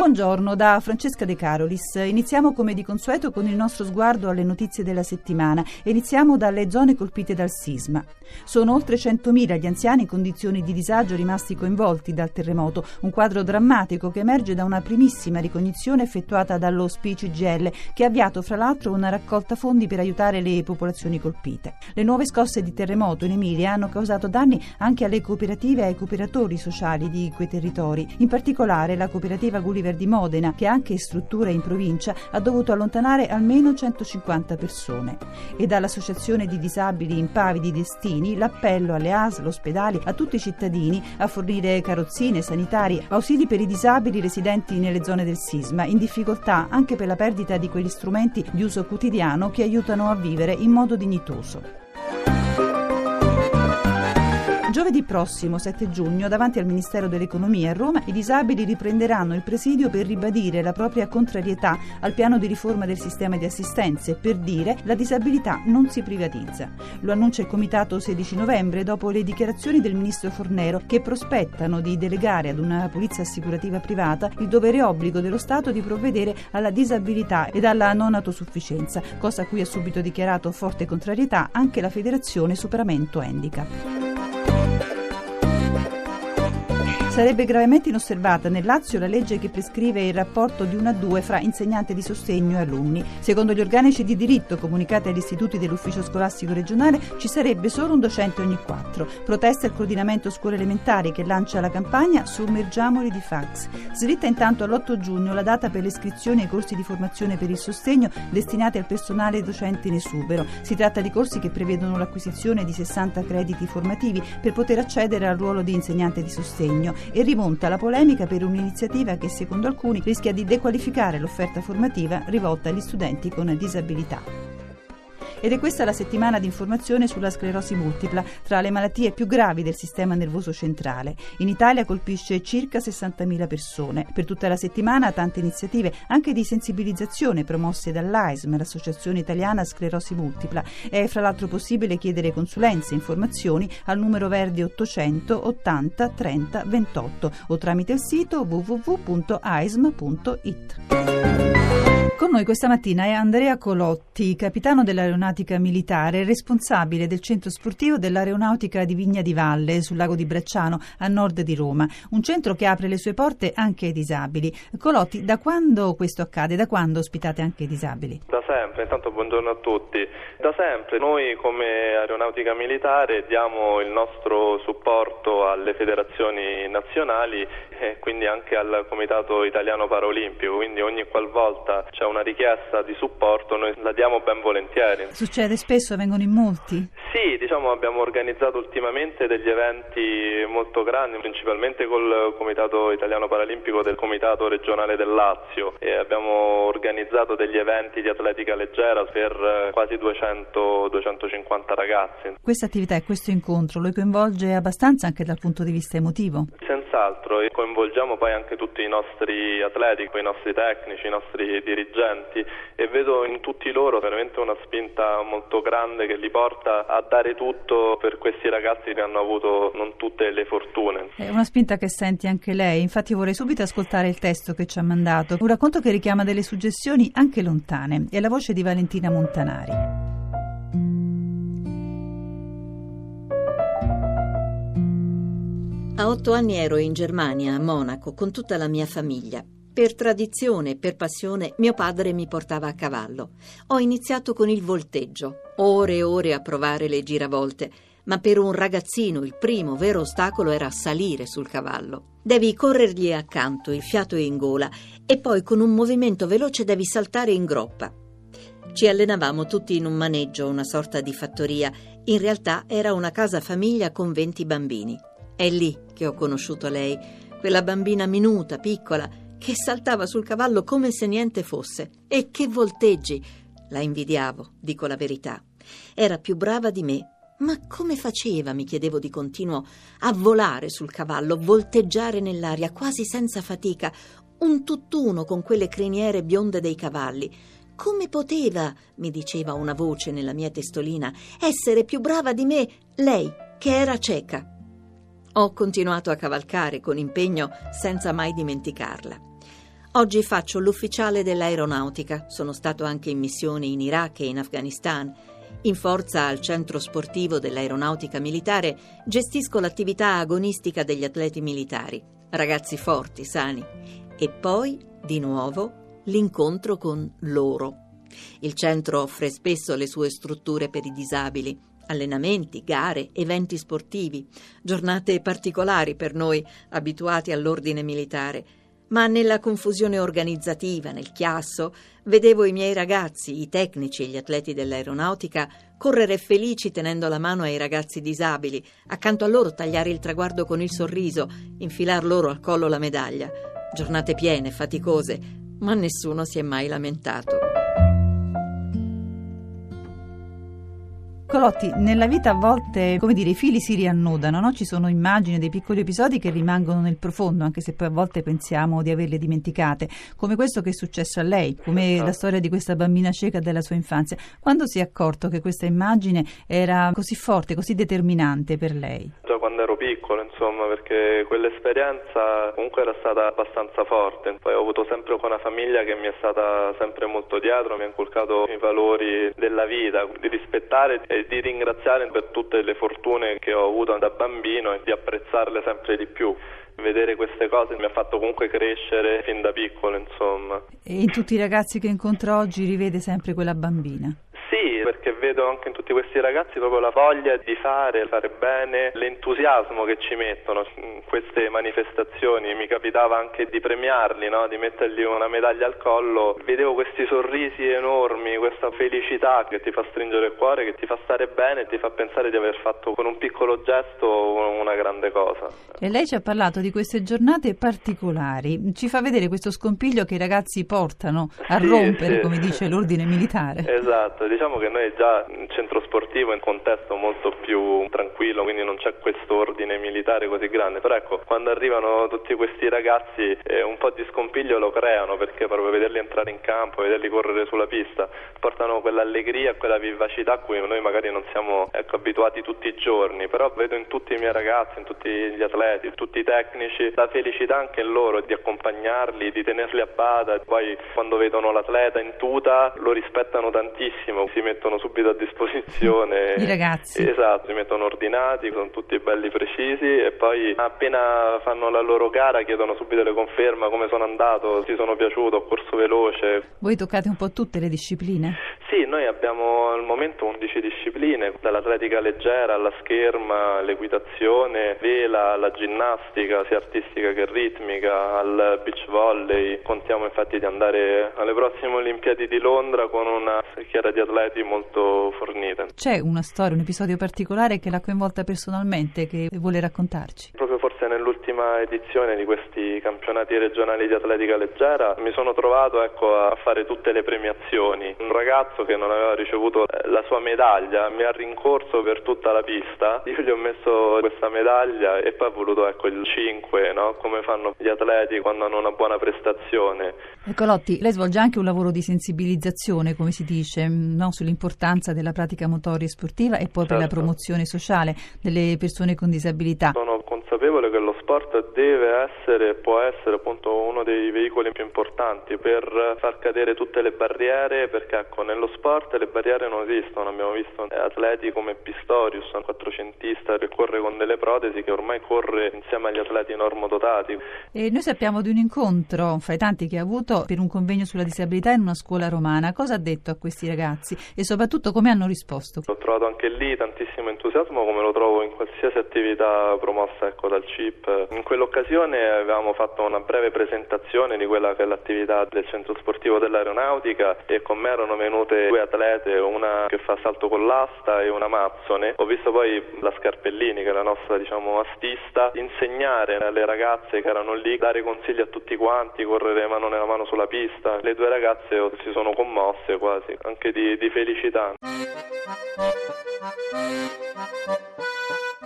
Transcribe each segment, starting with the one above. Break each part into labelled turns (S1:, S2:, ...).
S1: Buongiorno da Francesca De Carolis. Iniziamo come di consueto con il nostro sguardo alle notizie della settimana. Iniziamo dalle zone colpite dal sisma. Sono oltre 100.000 gli anziani in condizioni di disagio rimasti coinvolti dal terremoto, un quadro drammatico che emerge da una primissima ricognizione effettuata dallo SPCGL che ha avviato fra l'altro una raccolta fondi per aiutare le popolazioni colpite. Le nuove scosse di terremoto in Emilia hanno causato danni anche alle cooperative e ai cooperatori sociali di quei territori. In particolare la cooperativa Gulli Gulliver di Modena, che anche strutture in provincia, ha dovuto allontanare almeno 150 persone. E dall'Associazione di Disabili Impavidi Destini l'appello alle ASL, ospedali, a tutti i cittadini a fornire carrozzine, sanitari, ausili per i disabili residenti nelle zone del sisma, in difficoltà anche per la perdita di quegli strumenti di uso quotidiano che aiutano a vivere in modo dignitoso. Giovedì prossimo, 7 giugno, davanti al Ministero dell'Economia a Roma, i disabili riprenderanno il presidio per ribadire la propria contrarietà al piano di riforma del sistema di assistenza e per dire la disabilità non si privatizza. Lo annuncia il Comitato 16 novembre dopo le dichiarazioni del Ministro Fornero che prospettano di delegare ad una polizia assicurativa privata il dovere obbligo dello Stato di provvedere alla disabilità ed alla non autosufficienza, cosa a cui ha subito dichiarato forte contrarietà anche la Federazione Superamento Handicap. Thank you. Sarebbe gravemente inosservata nel Lazio la legge che prescrive il rapporto di 1 a 2 fra insegnante di sostegno e alunni. Secondo gli organici di diritto comunicati agli istituti dell'ufficio scolastico regionale ci sarebbe solo un docente ogni quattro. Protesta il coordinamento scuole elementari che lancia la campagna Sommergiamoli di fax. Slitta intanto all'8 giugno la data per le iscrizioni ai corsi di formazione per il sostegno destinati al personale docente in esubero. Si tratta di corsi che prevedono l'acquisizione di 60 crediti formativi per poter accedere al ruolo di insegnante di sostegno e rimonta la polemica per un'iniziativa che secondo alcuni rischia di dequalificare l'offerta formativa rivolta agli studenti con disabilità. Ed è questa la settimana di informazione sulla sclerosi multipla, tra le malattie più gravi del sistema nervoso centrale. In Italia colpisce circa 60.000 persone. Per tutta la settimana tante iniziative, anche di sensibilizzazione promosse dall'AISM, l'Associazione Italiana Sclerosi Multipla. È fra l'altro possibile chiedere consulenze e informazioni al numero verde 800 80 30 28 o tramite il sito www.aism.it. Con noi questa mattina è Andrea Colotti, capitano dell'aeronautica militare, responsabile del centro sportivo dell'aeronautica di Vigna di Valle, sul lago di Brecciano, a nord di Roma. Un centro che apre le sue porte anche ai disabili. Colotti, da quando questo accade? Da quando ospitate anche i disabili?
S2: Da sempre, intanto buongiorno a tutti. Da sempre noi come aeronautica militare diamo il nostro supporto alle federazioni nazionali e quindi anche al Comitato Italiano Paraolimpico, quindi ogni qualvolta c'è una richiesta di supporto noi la diamo ben volentieri.
S1: Succede spesso, vengono in molti?
S2: Sì, diciamo abbiamo organizzato ultimamente degli eventi molto grandi, principalmente col Comitato Italiano Paralimpico del Comitato Regionale del Lazio e abbiamo organizzato degli eventi di atletica leggera per quasi 200-250 ragazzi.
S1: Questa attività e questo incontro lo coinvolge abbastanza anche dal punto di vista emotivo?
S2: Senz'altro e coinvolgiamo poi anche tutti i nostri atleti, i nostri tecnici, i nostri dirigenti e vedo in tutti loro veramente una spinta molto grande che li porta a dare tutto per questi ragazzi che hanno avuto non tutte le fortune.
S1: È una spinta che senti anche lei, infatti vorrei subito ascoltare il testo che ci ha mandato, un racconto che richiama delle suggestioni anche lontane, è la voce di Valentina Montanari.
S3: A otto anni ero in Germania, a Monaco, con tutta la mia famiglia. Per tradizione per passione mio padre mi portava a cavallo. Ho iniziato con il volteggio, ore e ore a provare le giravolte, ma per un ragazzino il primo vero ostacolo era salire sul cavallo. Devi corrergli accanto, il fiato in gola, e poi con un movimento veloce devi saltare in groppa. Ci allenavamo tutti in un maneggio, una sorta di fattoria. In realtà era una casa famiglia con 20 bambini. È lì che ho conosciuto lei, quella bambina minuta, piccola, che saltava sul cavallo come se niente fosse. E che volteggi! La invidiavo, dico la verità. Era più brava di me. Ma come faceva, mi chiedevo di continuo, a volare sul cavallo, volteggiare nell'aria quasi senza fatica, un tutt'uno con quelle criniere bionde dei cavalli? come poteva, mi diceva una voce nella mia testolina, essere più brava di me lei, che era cieca? Ho continuato a cavalcare con impegno senza mai dimenticarla. Oggi faccio l'ufficiale dell'aeronautica, sono stato anche in missioni in Iraq e in Afghanistan. In forza al centro sportivo dell'aeronautica militare gestisco l'attività agonistica degli atleti militari, ragazzi forti, sani. E poi, di nuovo, l'incontro con loro. Il centro offre spesso le sue strutture per i disabili, allenamenti, gare, eventi sportivi, giornate particolari per noi abituati all'ordine militare. Ma nella confusione organizzativa, nel chiasso, vedevo i miei ragazzi, i tecnici e gli atleti dell'aeronautica correre felici tenendo la mano ai ragazzi disabili, accanto a loro tagliare il traguardo con il sorriso, infilar loro al collo la medaglia. Giornate piene, faticose, ma nessuno si è mai lamentato.
S1: Colotti, nella vita a volte, come dire, i fili si riannodano, no? ci sono immagini dei piccoli episodi che rimangono nel profondo, anche se poi a volte pensiamo di averle dimenticate, come questo che è successo a lei, come esatto. la storia di questa bambina cieca della sua infanzia. Quando si è accorto che questa immagine era così forte, così determinante per lei?
S2: Già quando ero piccolo, insomma, perché quell'esperienza comunque era stata abbastanza forte. Poi ho avuto sempre una famiglia che mi è stata sempre molto dietro, mi ha inculcato i valori della vita, di rispettare e di ringraziare per tutte le fortune che ho avuto da bambino e di apprezzarle sempre di più vedere queste cose mi ha fatto comunque crescere fin da piccolo, insomma.
S1: E in tutti i ragazzi che incontro oggi rivede sempre quella bambina?
S2: Vedo anche in tutti questi ragazzi proprio la voglia di fare, fare bene, l'entusiasmo che ci mettono in queste manifestazioni. Mi capitava anche di premiarli, no? di mettergli una medaglia al collo. Vedevo questi sorrisi enormi, questa felicità che ti fa stringere il cuore, che ti fa stare bene e ti fa pensare di aver fatto con un piccolo gesto una grande cosa.
S1: E lei ci ha parlato di queste giornate particolari. Ci fa vedere questo scompiglio che i ragazzi portano a sì, rompere, sì. come dice l'ordine militare.
S2: Esatto, diciamo che noi già in centro sportivo è un contesto molto più tranquillo, quindi non c'è questo ordine militare così grande, però ecco, quando arrivano tutti questi ragazzi eh, un po' di scompiglio lo creano perché proprio vederli entrare in campo, vederli correre sulla pista, portano quell'allegria quella vivacità a cui noi magari non siamo ecco, abituati tutti i giorni, però vedo in tutti i miei ragazzi, in tutti gli atleti, tutti i tecnici, la felicità anche in loro di accompagnarli, di tenerli a bada, poi quando vedono l'atleta in tuta lo rispettano tantissimo, si mettono subito a disposizione.
S1: I ragazzi.
S2: Esatto, si mettono ordinati, sono tutti belli precisi e poi appena fanno la loro gara chiedono subito le conferme, come sono andato, si sono piaciuto, ho corso veloce.
S1: Voi toccate un po' tutte le discipline?
S2: Sì, noi abbiamo al momento 11 discipline, dall'atletica leggera alla scherma, l'equitazione, vela, la ginnastica, sia artistica che ritmica, al beach volley. Contiamo infatti di andare alle prossime Olimpiadi di Londra con una schiera di atleti molto fornita.
S1: C'è una storia, un episodio particolare che l'ha coinvolta personalmente che vuole raccontarci?
S2: Forse nell'ultima edizione di questi campionati regionali di atletica leggera mi sono trovato ecco, a fare tutte le premiazioni. Un ragazzo che non aveva ricevuto eh, la sua medaglia mi ha rincorso per tutta la pista, io gli ho messo questa medaglia e poi ho voluto ecco, il 5, no? come fanno gli atleti quando hanno una buona prestazione.
S1: Ecco Lotti, lei svolge anche un lavoro di sensibilizzazione, come si dice, no? sull'importanza della pratica motoria sportiva e poi certo. per la certo. promozione sociale delle persone con disabilità.
S2: Sono sport deve essere e può essere appunto uno dei veicoli più importanti per far cadere tutte le barriere perché ecco nello sport le barriere non esistono, abbiamo visto atleti come Pistorius, un quattrocentista che corre con delle protesi che ormai corre insieme agli atleti normodotati.
S1: E noi sappiamo di un incontro fra i tanti che ha avuto per un convegno sulla disabilità in una scuola romana, cosa ha detto a questi ragazzi e soprattutto come hanno risposto?
S2: Ho trovato anche lì tantissimo entusiasmo come lo trovo in qualsiasi attività promossa ecco, dal CIP. In quell'occasione avevamo fatto una breve presentazione di quella che è l'attività del centro sportivo dell'aeronautica e con me erano venute due atlete, una che fa salto con l'asta e una mazzone. Ho visto poi la Scarpellini, che è la nostra diciamo astista, insegnare alle ragazze che erano lì, dare consigli a tutti quanti, correre mano nella mano sulla pista. Le due ragazze si sono commosse quasi, anche di, di felicità.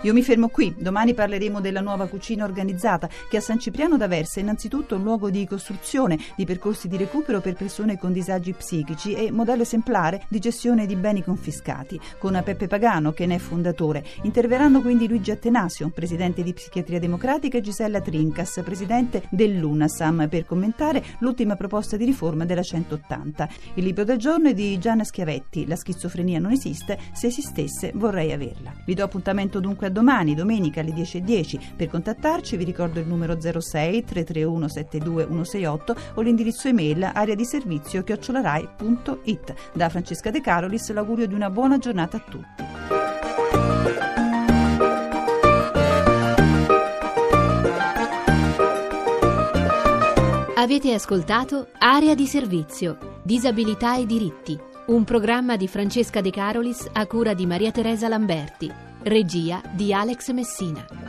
S1: Io mi fermo qui, domani parleremo della nuova cucina organizzata che a San Cipriano d'Aversa è innanzitutto un luogo di costruzione, di percorsi di recupero per persone con disagi psichici e modello esemplare di gestione di beni confiscati, con Peppe Pagano che ne è fondatore. Interverranno quindi Luigi Attenasio, presidente di Psichiatria Democratica e Gisella Trincas, presidente dell'UNASAM, per commentare l'ultima proposta di riforma della 180. Il libro del giorno è di Gianna Schiavetti, La schizofrenia non esiste, se esistesse vorrei averla. Vi do appuntamento dunque a domani, domenica alle 10.10. Per contattarci vi ricordo il numero 06 331 72 168 o l'indirizzo email area di servizio chiocciolarai.it. Da Francesca De Carolis l'augurio di una buona giornata a tutti.
S4: Avete ascoltato Area di servizio, disabilità e diritti, un programma di Francesca De Carolis a cura di Maria Teresa Lamberti, regia di Alex Messina.